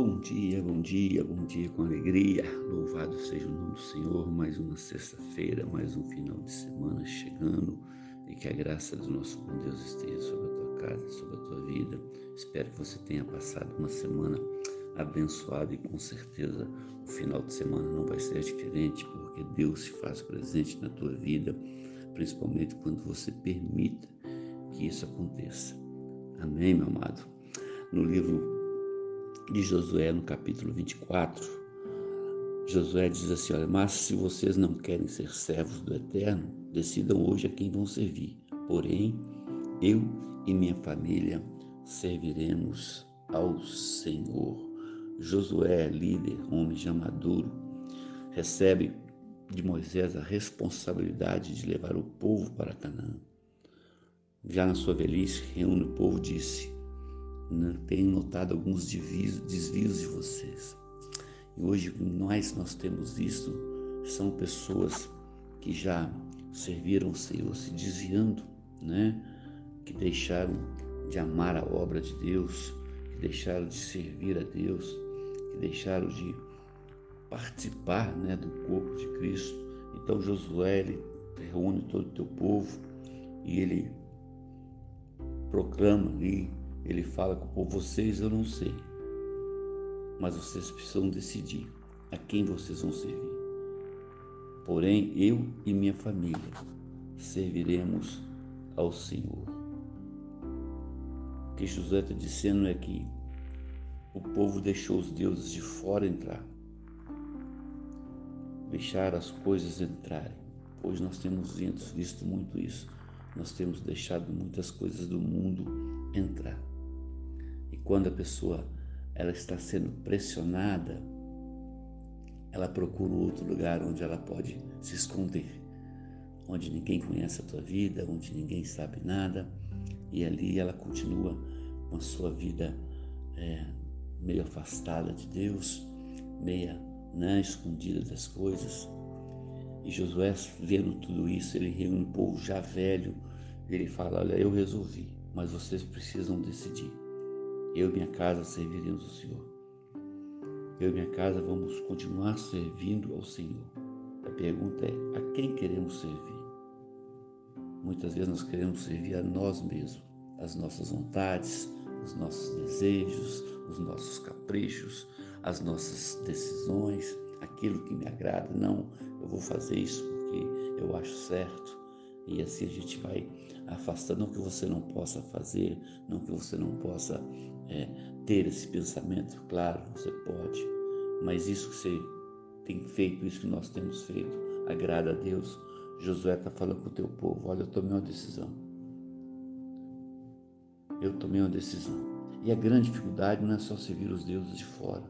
Bom dia, bom dia, bom dia com alegria. Louvado seja o nome do Senhor. Mais uma sexta-feira, mais um final de semana chegando e que a graça do nosso bom Deus esteja sobre a tua casa, sobre a tua vida. Espero que você tenha passado uma semana abençoada e com certeza o final de semana não vai ser diferente, porque Deus se faz presente na tua vida, principalmente quando você permita que isso aconteça. Amém, meu amado. No livro de Josué, no capítulo 24, Josué diz assim: Olha, mas se vocês não querem ser servos do Eterno, decidam hoje a quem vão servir. Porém, eu e minha família serviremos ao Senhor. Josué, líder, homem já maduro, recebe de Moisés a responsabilidade de levar o povo para Canaã. Já na sua velhice, reúne o povo e disse: né, notado alguns desvios, desvios de vocês. E hoje nós nós temos visto são pessoas que já serviram o Senhor se desviando, né? Que deixaram de amar a obra de Deus, que deixaram de servir a Deus, que deixaram de participar, né, do corpo de Cristo. Então Josué ele reúne todo o teu povo e ele proclama ali ele fala com vocês eu não sei, mas vocês precisam decidir a quem vocês vão servir. Porém, eu e minha família serviremos ao Senhor. O que José está dizendo é que o povo deixou os deuses de fora entrar, deixar as coisas entrarem. Hoje nós temos visto muito isso. Nós temos deixado muitas coisas do mundo entrar. E quando a pessoa ela está sendo pressionada, ela procura outro lugar onde ela pode se esconder, onde ninguém conhece a tua vida, onde ninguém sabe nada, e ali ela continua com a sua vida é, meio afastada de Deus, meia né, escondida das coisas. E Josué, vendo tudo isso, ele reúne o povo já velho, ele fala: Olha, eu resolvi, mas vocês precisam decidir. Eu e minha casa serviremos o Senhor. Eu e minha casa vamos continuar servindo ao Senhor. A pergunta é: a quem queremos servir? Muitas vezes nós queremos servir a nós mesmos, as nossas vontades, os nossos desejos, os nossos caprichos, as nossas decisões, aquilo que me agrada. Não, eu vou fazer isso porque eu acho certo. E assim a gente vai afastando, não que você não possa fazer, não que você não possa é, ter esse pensamento, claro, você pode, mas isso que você tem feito, isso que nós temos feito, agrada a Deus. Josué está falando para o teu povo: olha, eu tomei uma decisão. Eu tomei uma decisão. E a grande dificuldade não é só servir os deuses de fora,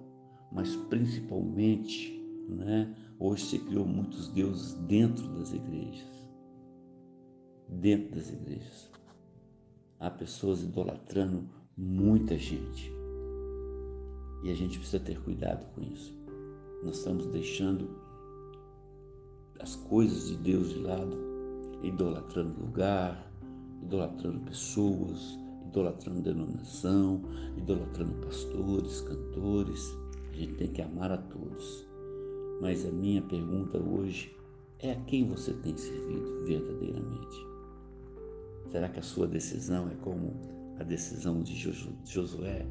mas principalmente, né, hoje se criou muitos deuses dentro das igrejas dentro das igrejas. Há pessoas idolatrando muita gente. E a gente precisa ter cuidado com isso. Nós estamos deixando as coisas de Deus de lado, idolatrando lugar, idolatrando pessoas, idolatrando denominação, idolatrando pastores, cantores. A gente tem que amar a todos. Mas a minha pergunta hoje é a quem você tem servido verdadeiramente? Será que a sua decisão é como a decisão de Josué?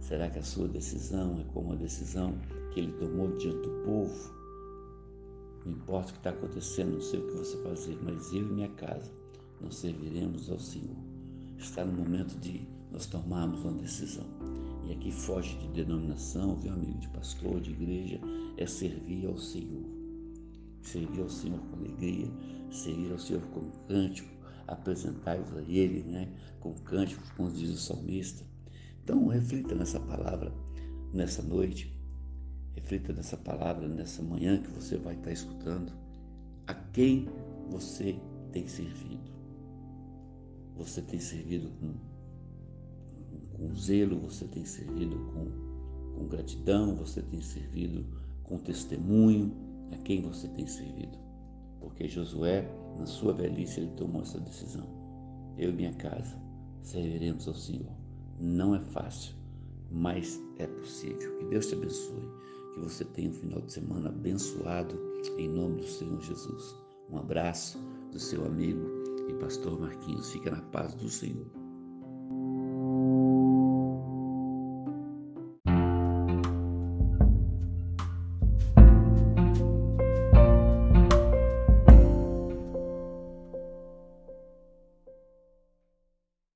Será que a sua decisão é como a decisão que ele tomou diante do povo? Não importa o que está acontecendo, não sei o que você fazer, mas eu e minha casa, nós serviremos ao Senhor. Está no momento de nós tomarmos uma decisão. E aqui foge de denominação, viu, amigo de pastor, de igreja, é servir ao Senhor. Servir ao Senhor com alegria, servir ao Senhor com cântico, apresentai-vos a Ele, né, com cânticos, como diz o salmista. Então, reflita nessa palavra nessa noite, reflita nessa palavra nessa manhã que você vai estar escutando. A quem você tem servido? Você tem servido com, com zelo, você tem servido com, com gratidão, você tem servido com testemunho. A quem você tem servido? Porque Josué, na sua velhice, ele tomou essa decisão. Eu e minha casa serviremos ao Senhor. Não é fácil, mas é possível. Que Deus te abençoe, que você tenha um final de semana abençoado em nome do Senhor Jesus. Um abraço do seu amigo e pastor Marquinhos. Fica na paz do Senhor.